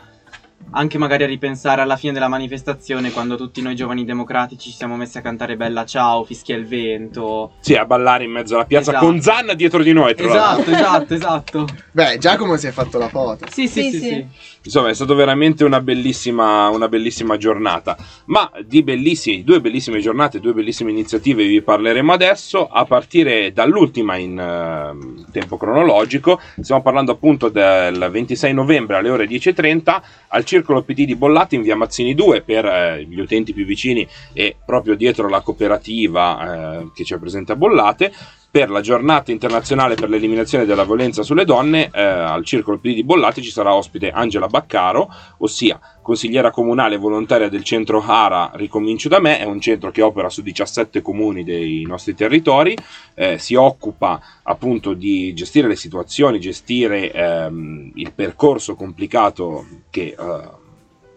anche magari a ripensare alla fine della manifestazione, quando tutti noi giovani democratici ci siamo messi a cantare Bella Ciao, fischia il vento. Sì, a ballare in mezzo alla piazza Esatto. con Zanna dietro di noi. Tra. Esatto, esatto, esatto. Beh, Giacomo si è fatto la foto. Sì, sì, Sì, sì, sì. sì. Insomma, è stata veramente una bellissima, una bellissima giornata. Ma di bellissimi, due bellissime giornate, due bellissime iniziative vi parleremo adesso, a partire dall'ultima in ehm, tempo cronologico. Stiamo parlando appunto del 26 novembre alle ore 10.30 al Circolo PD di Bollate in via Mazzini 2 per eh, gli utenti più vicini e proprio dietro la cooperativa eh, che c'è presente a Bollate per la giornata internazionale per l'eliminazione della violenza sulle donne eh, al Circolo PD di Bollate ci sarà ospite Angela Baccaro, ossia consigliera comunale volontaria del centro ARA Ricomincio da me, è un centro che opera su 17 comuni dei nostri territori, eh, si occupa appunto di gestire le situazioni, gestire ehm, il percorso complicato che eh,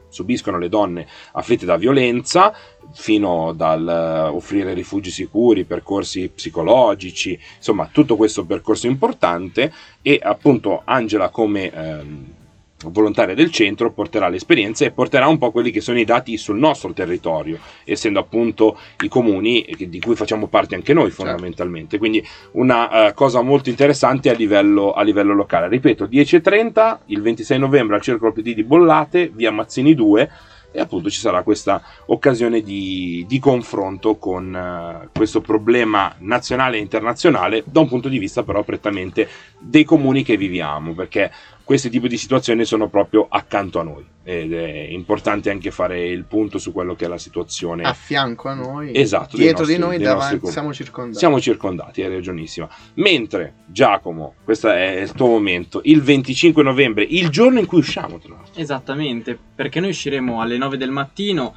subiscono le donne afflitte da violenza, fino dal eh, offrire rifugi sicuri, percorsi psicologici, insomma tutto questo percorso importante. E appunto Angela come ehm, volontaria del centro porterà l'esperienza e porterà un po' quelli che sono i dati sul nostro territorio, essendo appunto i comuni di cui facciamo parte anche noi fondamentalmente. Quindi una eh, cosa molto interessante a livello, a livello locale. Ripeto, 10.30 il 26 novembre al Circolo PD di Bollate, via Mazzini 2 e appunto ci sarà questa occasione di, di confronto con eh, questo problema nazionale e internazionale da un punto di vista però prettamente dei comuni che viviamo perché questi tipi di situazioni sono proprio accanto a noi ed è importante anche fare il punto su quello che è la situazione A fianco a noi. Esatto, Dietro di nostri- noi, dei nostri davanti, comuni. siamo circondati. siamo circondati, hai ragionissima. Mentre Giacomo, questo è il tuo momento, il 25 novembre, il giorno in cui usciamo, tra l'altro. Esattamente, perché noi usciremo alle 9 del mattino,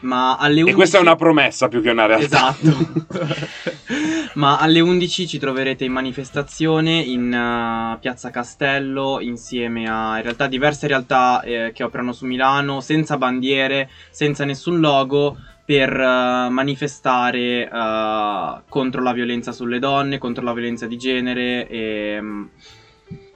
ma alle 11... E questa è una promessa più che una realtà. Esatto. Ma alle 11 ci troverete in manifestazione in eh, Piazza Castello insieme a in realtà diverse realtà eh, che operano su Milano senza bandiere, senza nessun logo per eh, manifestare eh, contro la violenza sulle donne, contro la violenza di genere e,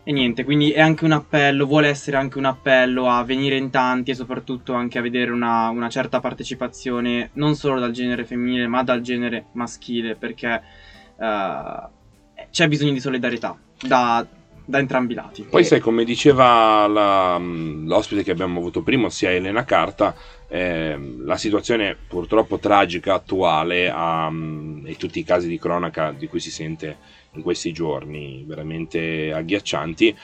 e niente, quindi è anche un appello, vuole essere anche un appello a venire in tanti e soprattutto anche a vedere una, una certa partecipazione non solo dal genere femminile ma dal genere maschile perché eh, c'è bisogno di solidarietà da, da entrambi i lati. Poi sai, come diceva la- l'ospite che abbiamo avuto prima, ossia Elena Carta, ehm, la situazione purtroppo tragica attuale ha, mm, e tutti i casi di cronaca di cui si sente in questi giorni, veramente agghiaccianti,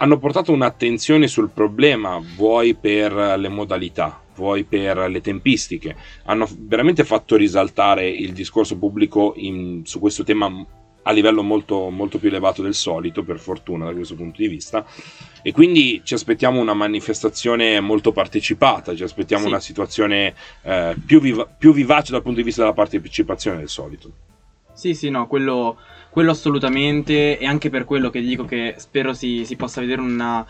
hanno portato un'attenzione sul problema, vuoi per le modalità, vuoi per le tempistiche, hanno veramente fatto risaltare il discorso pubblico in- su questo tema a livello molto, molto più elevato del solito, per fortuna da questo punto di vista. E quindi ci aspettiamo una manifestazione molto partecipata, ci aspettiamo Sì. una situazione eh, più, viva- più vivace dal punto di vista della partecipazione del solito. Sì, sì, no, quello, quello assolutamente e anche per quello che dico che spero si, si possa vedere una,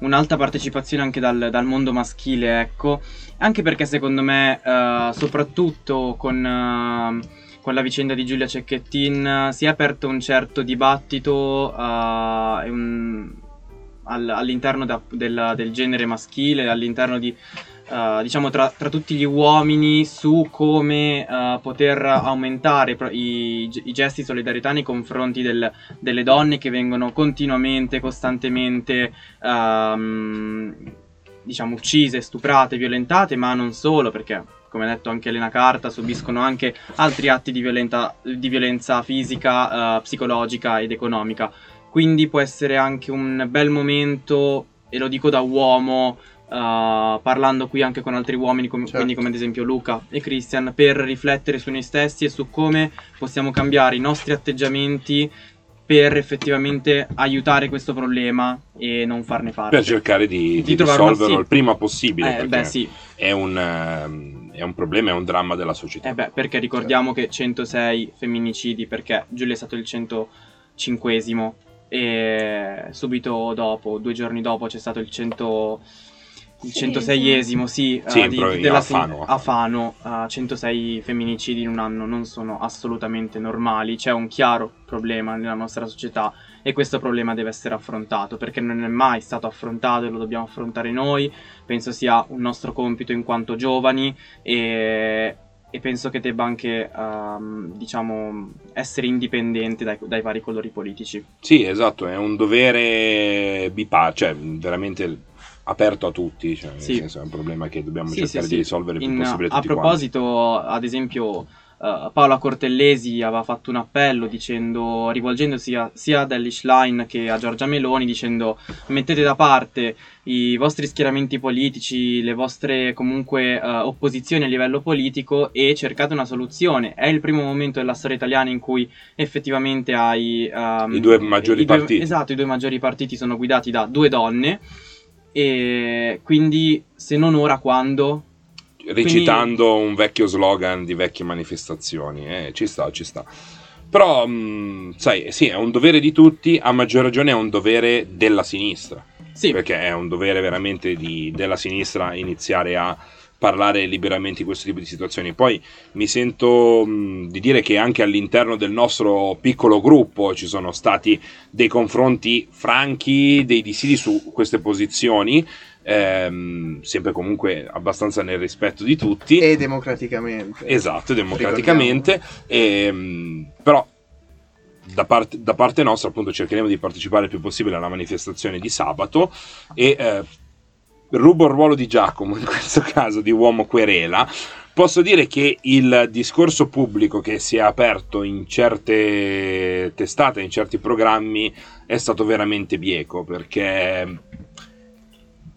un'alta partecipazione anche dal, dal mondo maschile, ecco, anche perché secondo me, eh, soprattutto con, eh, con la vicenda di Giulia Cecchettin, si è aperto un certo dibattito eh, e un- al- all'interno da- del, del genere maschile, all'interno di, eh, diciamo, tra, tra tutti gli uomini su come eh, poter aumentare i, i gesti di solidarietà nei confronti del- delle donne che vengono continuamente, costantemente, ehm, diciamo, uccise, stuprate, violentate, ma non solo, perché come ha detto anche Elena Carta, subiscono anche altri atti di, violenta- di violenza fisica, eh, psicologica ed economica. Quindi può essere anche un bel momento, e lo dico da uomo, eh, parlando qui anche con altri uomini, com- Certo. quindi come ad esempio Luca e Christian, per riflettere su noi stessi e su come possiamo cambiare i nostri atteggiamenti per effettivamente aiutare questo problema e non farne parte. Per cercare di, Di di risolverlo sì. il prima possibile. Eh, perché beh, sì. è, un, ehm, è un problema, è un dramma della società. Eh beh, perché ricordiamo che 106 femminicidi, perché Giulia è stato il 105esimo e subito dopo, due giorni dopo, c'è stato il 100... Il 106esimo, sì, Sì, eh, di- della a Fano, a Fano, eh, 106 femminicidi in un anno non sono assolutamente normali, c'è un chiaro problema nella nostra società e questo problema deve essere affrontato perché non è mai stato affrontato e lo dobbiamo affrontare noi, penso sia un nostro compito in quanto giovani e, e penso che debba anche, ehm, diciamo, essere indipendente dai, dai vari colori politici. Sì, esatto, è un dovere bipar, cioè veramente aperto a tutti, cioè, nel Sì. senso è un problema che dobbiamo Sì, cercare sì, di risolvere il più In- possibile a tutti quanti. proposito, ad esempio, eh, Paola Cortellesi aveva fatto un appello dicendo, rivolgendosi a- sia ad Elish Line che a Giorgia Meloni, dicendo mettete da parte i vostri schieramenti politici, le vostre comunque eh, opposizioni a livello politico e cercate una soluzione. È il primo momento della storia italiana in cui effettivamente hai ehm, I due maggiori i due- partiti. Esatto, i due maggiori partiti sono guidati da due donne. E quindi, se non ora, quando? Recitando un vecchio slogan di vecchie manifestazioni. eh, ci sta, ci sta. Però, mh, sai, sì, è un dovere di tutti, a maggior ragione è un dovere della sinistra. Sì, Perché è un dovere veramente di- della sinistra iniziare a parlare liberamente di questo tipo di situazioni. Poi mi sento mh, di dire che anche all'interno del nostro piccolo gruppo ci sono stati dei confronti franchi, dei dissidi su queste posizioni, ehm, sempre comunque abbastanza nel rispetto di tutti. E democraticamente. Esatto, democraticamente. ehm, però da parte, da parte nostra appunto cercheremo di partecipare il più possibile alla manifestazione di sabato e eh, rubo il ruolo di Giacomo in questo caso di uomo querela. Posso dire che il discorso pubblico che si è aperto in certe testate, in certi programmi, è stato veramente bieco perché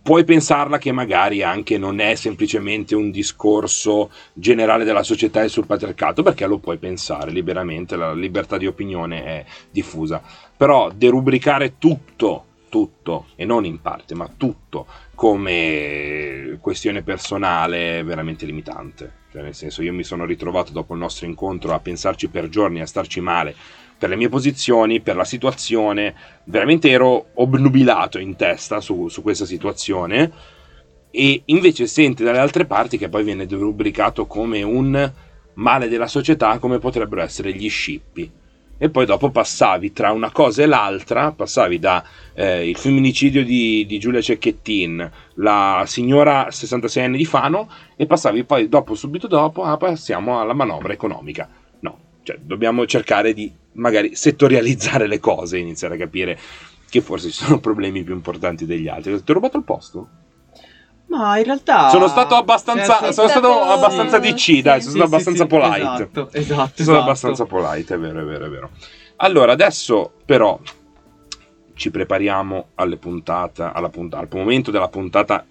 puoi pensarla che magari anche non è semplicemente un discorso generale della società e sul patriarcato, perché lo puoi pensare liberamente, la libertà di opinione è diffusa. Però derubricare tutto, tutto, e non in parte, ma tutto, come questione personale è veramente limitante. Cioè, nel senso, io mi sono ritrovato dopo il nostro incontro a pensarci per giorni, a starci male per le mie posizioni, per la situazione, veramente ero obnubilato in testa su, su questa situazione. E invece sente dalle altre parti che poi viene rubricato come un male della società come potrebbero essere gli scippi. E poi dopo passavi tra una cosa e l'altra passavi da eh, il femminicidio di, di Giulia Cecchettin la signora 66 anni di Fano e passavi poi dopo subito dopo ah, passiamo alla manovra economica. No cioè dobbiamo cercare di magari settorializzare le cose e iniziare a capire che forse ci sono problemi più importanti degli altri. Ti ho rubato il posto? ma in realtà... sono stato abbastanza, Cioè, sono stato stato- abbastanza DC, dai, sono sì, stato sì, abbastanza sì, polite. Esatto, esatto. Sono esatto. abbastanza polite, è vero, è vero, è vero. Allora, adesso però ci prepariamo alle puntate, alla puntata, al momento della puntata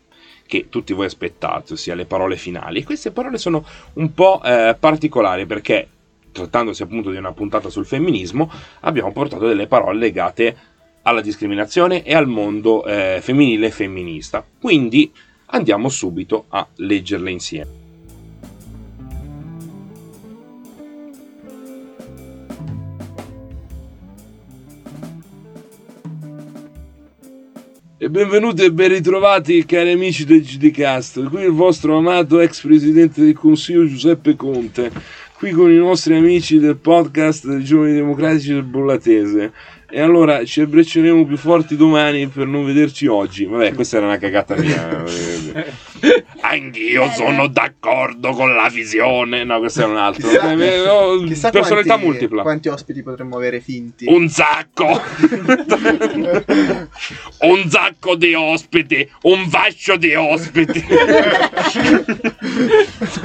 che tutti voi aspettate, ossia le parole finali. E queste parole sono un po' eh, particolari perché, trattandosi appunto di una puntata sul femminismo, abbiamo portato delle parole legate alla discriminazione e al mondo eh, femminile e femminista. Quindi andiamo subito a leggerle insieme. E benvenuti e ben ritrovati cari amici del GDcast, qui il vostro amato ex presidente del consiglio Giuseppe Conte qui con i nostri amici del podcast dei Giovani Democratici del Bollatese. E allora ci abbracceremo più forti domani per non vederci oggi. Vabbè, questa era una cagata mia. Anch'io Bene. sono d'accordo con la visione. No, questo è un altro. Chissà- Eh, oh, Chissà personalità quanti, multipla. quanti ospiti potremmo avere finti. Un sacco! un sacco di ospiti! Un fascio di ospiti!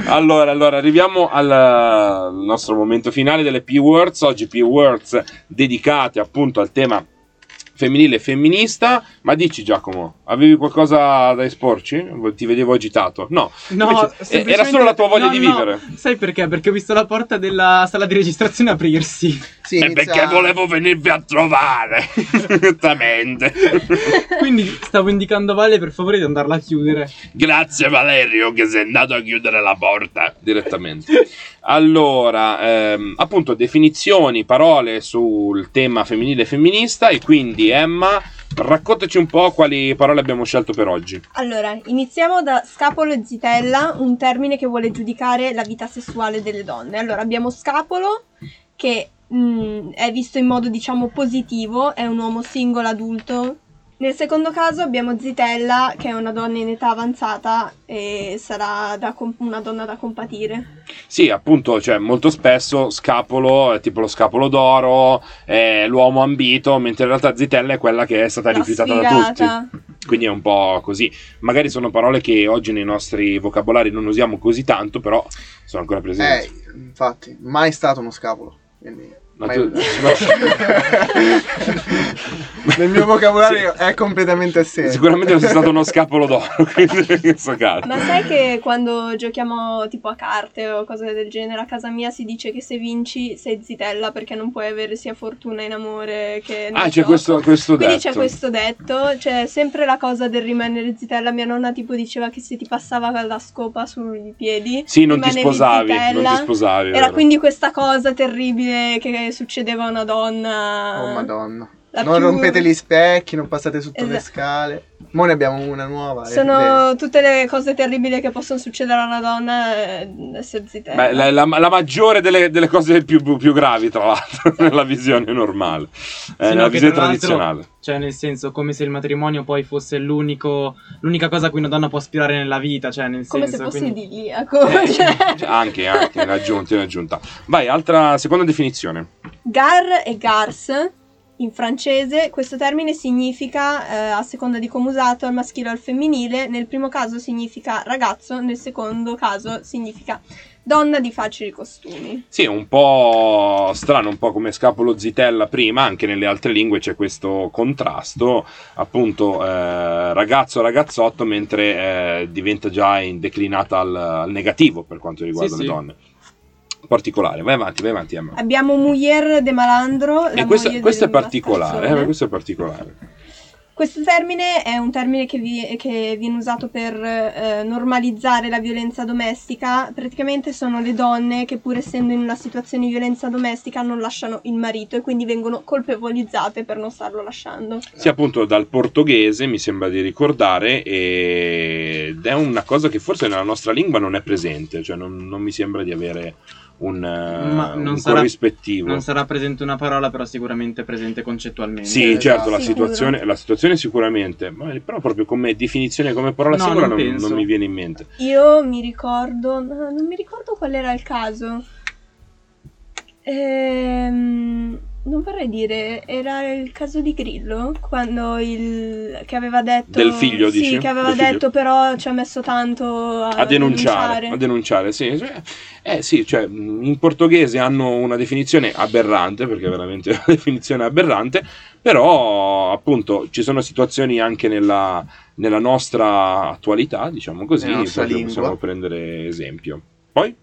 allora, allora, arriviamo al, al nostro momento finale delle P-Words. Oggi P-Words dedicate appunto al tema femminile e femminista. Ma dici Giacomo, avevi qualcosa da esporci? Ti vedevo agitato. No, No, Invece, eh, semplicemente- era solo la tua voglia no, di no. vivere. Sai perché? Perché ho visto la porta della sala di registrazione aprirsi. Sì, E inizia- perché volevo venirvi a trovare, giustamente. Quindi stavo indicando a Vale per favore di andarla a chiudere. Grazie Valerio che sei andato a chiudere la porta direttamente. Allora, ehm, appunto, definizioni, parole sul tema femminile e femminista e quindi Emma, raccontaci un po' quali parole abbiamo scelto per oggi. Allora, iniziamo da scapolo e zitella, un termine che vuole giudicare la vita sessuale delle donne. Allora, abbiamo scapolo che mh, è visto in modo diciamo positivo, è un uomo singolo adulto. Nel secondo caso abbiamo Zitella, che è una donna in età avanzata e sarà da com- una donna da compatire. Sì, appunto, cioè, molto spesso scapolo è tipo lo scapolo d'oro, è l'uomo ambito, mentre in realtà Zitella è quella che è stata La rifiutata da sfigata. tutti. Quindi è un po' così. Magari sono parole che oggi nei nostri vocabolari non usiamo così tanto, però sono ancora presenti. Eh, infatti, mai stato uno scapolo. Quindi, Ma tu- Nel mio vocabolario è completamente assente. Sicuramente non sei stato uno scapolo d'oro, quindi. Ma sai che quando giochiamo tipo a carte o cose del genere a casa mia si dice che se vinci sei zitella perché non puoi avere sia fortuna in amore che Ah, c'è questo, questo Quindi detto. c'è questo detto, c'è sempre la cosa del rimanere zitella. Mia nonna tipo diceva che se ti passava la scopa sui piedi, Sì, non ti sposavi, zitella. non ti sposavi. Era vero. quindi questa cosa terribile che succedeva a una donna. Oh madonna. La non più- rompete gli specchi, non passate sotto le Esatto. scale. Mo ne abbiamo una nuova. Sono tutte le cose terribili che possono succedere a una donna eh. Beh, la, la- la maggiore delle, delle cose più, più gravi, tra l'altro, nella visione normale, eh, Sì, nella visione tradizionale. Cioè, nel senso, come se il matrimonio poi fosse l'unico, l'unica cosa a cui una donna può aspirare nella vita. Cioè, nel Come se senso, fosse quindi- idilliaco. Eh, cioè. Anche, anche, in aggiunta, in aggiunta. Vai, altra, seconda definizione. Gar e gars in francese questo termine significa, eh, a seconda di come usato, al maschile o al femminile. Nel primo caso significa ragazzo, nel secondo caso significa donna di facili costumi. Sì, è un po' strano, un po' come scapolo zitella prima, anche nelle altre lingue c'è questo contrasto, appunto eh, ragazzo ragazzotto, mentre eh, diventa già in- declinata al, al negativo per quanto riguarda Sì, le sì. donne. Particolare, vai avanti, vai avanti Emma. Abbiamo mujer de malandro. la E questo, moglie questo è particolare, eh, questo è particolare. Questo termine è un termine che, vi- che viene usato per eh, normalizzare la violenza domestica. Praticamente sono le donne che pur essendo in una situazione di violenza domestica non lasciano il marito e quindi vengono colpevolizzate per non starlo lasciando. Sì, appunto dal portoghese mi sembra di ricordare ed è una cosa che forse nella nostra lingua non è presente, cioè non, non mi sembra di avere un, eh, Ma non un sarà- corrispettivo. Non sarà presente una parola, però sicuramente presente concettualmente. Sì, Esatto. certo, la situazione, la situazione sicuramente, ma però proprio come definizione, come parola No, singola non non, non mi viene in mente. Io mi ricordo, no, non mi ricordo qual era il caso. Ehm, non vorrei dire, era il caso di Grillo, quando il che aveva detto Del figlio, Sì, dici? che aveva Del figlio? detto però ci ha messo tanto a, A denunciare, a denunciare, sì. Cioè, Eh sì, cioè in portoghese hanno una definizione aberrante, perché è veramente una definizione aberrante, però appunto ci sono situazioni anche nella, nella nostra attualità, diciamo così, proprio lingua. possiamo prendere esempio. Poi?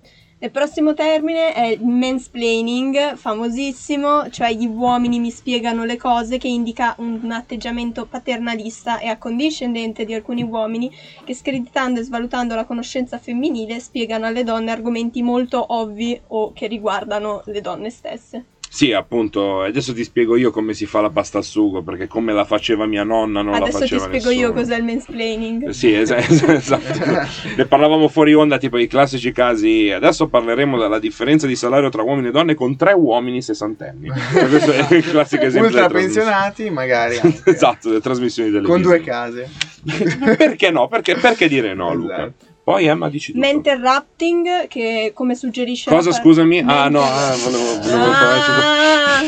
Il prossimo termine è il mansplaining, famosissimo, cioè gli uomini mi spiegano le cose, che indica un atteggiamento paternalista e accondiscendente di alcuni uomini che screditando e svalutando la conoscenza femminile spiegano alle donne argomenti molto ovvi o che riguardano le donne stesse. Sì, appunto, adesso ti spiego io come si fa la pasta al sugo, perché come la faceva mia nonna non Adesso la ti faceva spiego nessuno. io cos'è il mansplaining. Sì, es- es- esatto. ne parlavamo fuori onda, tipo i classici casi. Adesso parleremo della differenza di salario tra uomini e donne con tre uomini sessantenni. Questo è il classico esempio. Ultra pensionati, magari anche. esatto, delle trasmissioni delle Con due case. Perché no? Perché, perché dire no, Luca? Poi Emma dici tutto. Mental rapting, che come suggerisce... Cosa, la- scusami? Ah, no, Mental- ah, volevo, volevo Ah!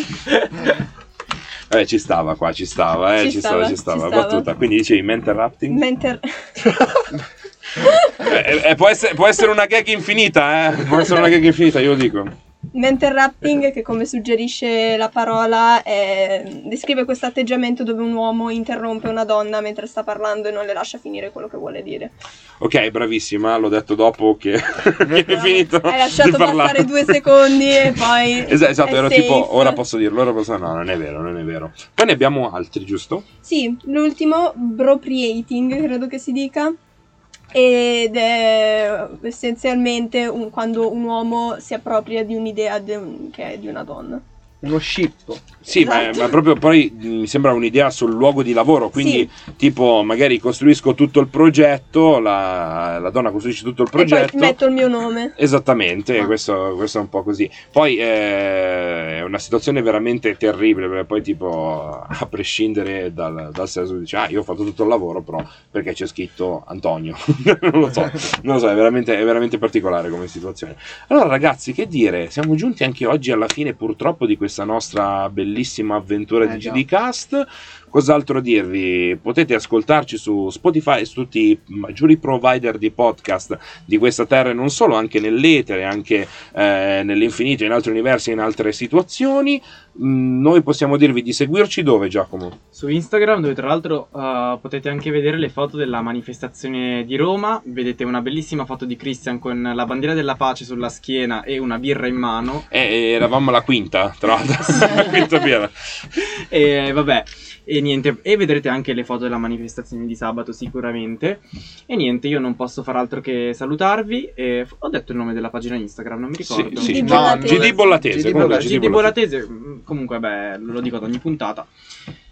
Eh, ci stava qua, ci stava, eh, Ci ci, stava, stava, ci stava, ci stava. battuta. Quindi dicevi mental rapting? Mental... Eh, eh, può, essere, può essere una gag infinita, eh? Può essere una gag infinita, io lo dico. Mental rapping, che come suggerisce la parola, è- descrive questo atteggiamento dove un uomo interrompe una donna mentre sta parlando e non le lascia finire quello che vuole dire. Ok, bravissima, l'ho detto dopo che, che è finito Hai lasciato di parlare. passare due secondi e poi... Esatto, esatto, ero safe. tipo, ora posso dirlo, ora posso... No, non è vero, non è vero. Poi ne abbiamo altri, giusto? Sì, l'ultimo, bropriating, credo che si dica. Ed è essenzialmente un- quando un uomo si appropria di un'idea de- che è di una donna. Uno scippo. Sì, ma, Esatto. ma proprio poi mh, mi sembra un'idea sul luogo di lavoro, quindi tipo magari costruisco tutto il progetto, la, la donna costruisce tutto il E poi progetto. metto il mio nome. Esattamente, Ah. questo, questo è un po' così. Poi eh, è una situazione veramente terribile, perché poi tipo, a prescindere dal, dal senso, dice, ah, io ho fatto tutto il lavoro, però perché c'è scritto Antonio? non lo so, non lo so, è veramente, è veramente particolare come situazione. Allora ragazzi, che dire, siamo giunti anche oggi alla fine purtroppo di questa nostra bellissima avventura Eh, di. GD Cast. Cos'altro dirvi? Potete ascoltarci su Spotify e su tutti i maggiori provider di podcast di questa terra e non solo, anche nell'etere, anche eh, nell'infinito, in altri universi, in altre situazioni. Mm, noi possiamo dirvi di seguirci dove, Giacomo? Su Instagram, dove tra l'altro eh, potete anche vedere le foto della manifestazione di Roma. Vedete una bellissima foto di Christian con la bandiera della pace sulla schiena e una birra in mano. Eh, eravamo alla quinta, tra l'altro. La quinta birra. E vabbè, e niente, e vedrete anche le foto della manifestazione di sabato sicuramente. E niente, io non posso far altro che salutarvi. E ho detto il nome della pagina Instagram, non mi Sì, ricordo. sì. Di No, Bollatese. GD Bollatese. GD comunque, Bollatese. GD Bollatese, mm, comunque beh, lo dico ad ogni puntata.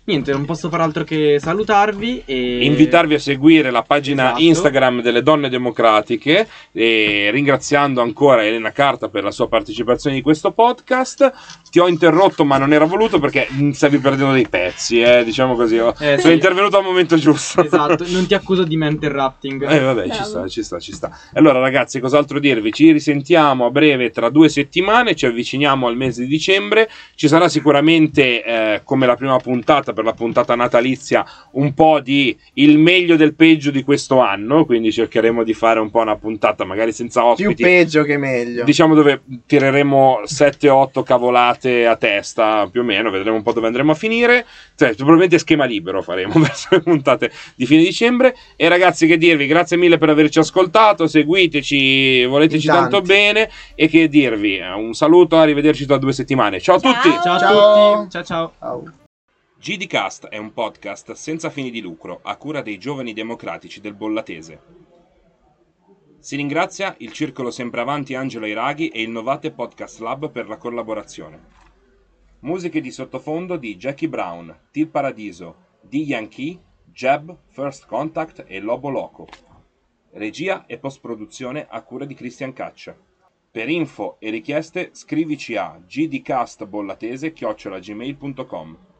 Niente, non posso far altro che salutarvi e invitarvi a seguire la pagina Esatto. Instagram delle Donne Democratiche e ringraziando ancora Elena Carta per la sua partecipazione di questo podcast. Ti ho interrotto ma non era voluto perché mm, stavi perdendo dei pezzi, eh, diciamo così. oh. Eh, Sono sì. intervenuto al momento giusto. Esatto, non ti accuso di mental rapting. Eh vabbè, ci sta, ci sta, ci sta. Allora ragazzi, cos'altro dirvi? Ci risentiamo a breve tra due settimane, ci avviciniamo al mese di dicembre, ci sarà sicuramente eh, come la prima puntata per la puntata natalizia un po' di il meglio del peggio di questo anno, quindi cercheremo di fare un po' una puntata magari senza Più ospiti. peggio che meglio. Diciamo dove tireremo 7-8 cavolate a testa, più o meno, vedremo un po' dove andremo a finire. Cioè, probabilmente schema libero faremo verso le puntate di fine dicembre. E ragazzi, che dirvi, grazie mille per averci ascoltato, seguiteci, voleteci tanto bene. E che dirvi, un saluto, arrivederci tra due settimane. Ciao a Ciao. tutti! Ciao a Ciao. tutti, ciao ciao. Au. GDcast è un podcast senza fini di lucro a cura dei giovani democratici del Bollatese. Si ringrazia il Circolo Sempre Avanti Angelo Iraghi e il Novate Podcast Lab per la collaborazione. Musiche di sottofondo di Jackie Brown, Til Paradiso, D. Yankee, Jeb, First Contact e Lobo Loco. Regia e post-produzione a cura di Christian Caccia. Per info e richieste scrivici a gdcastbollatese-gmail.com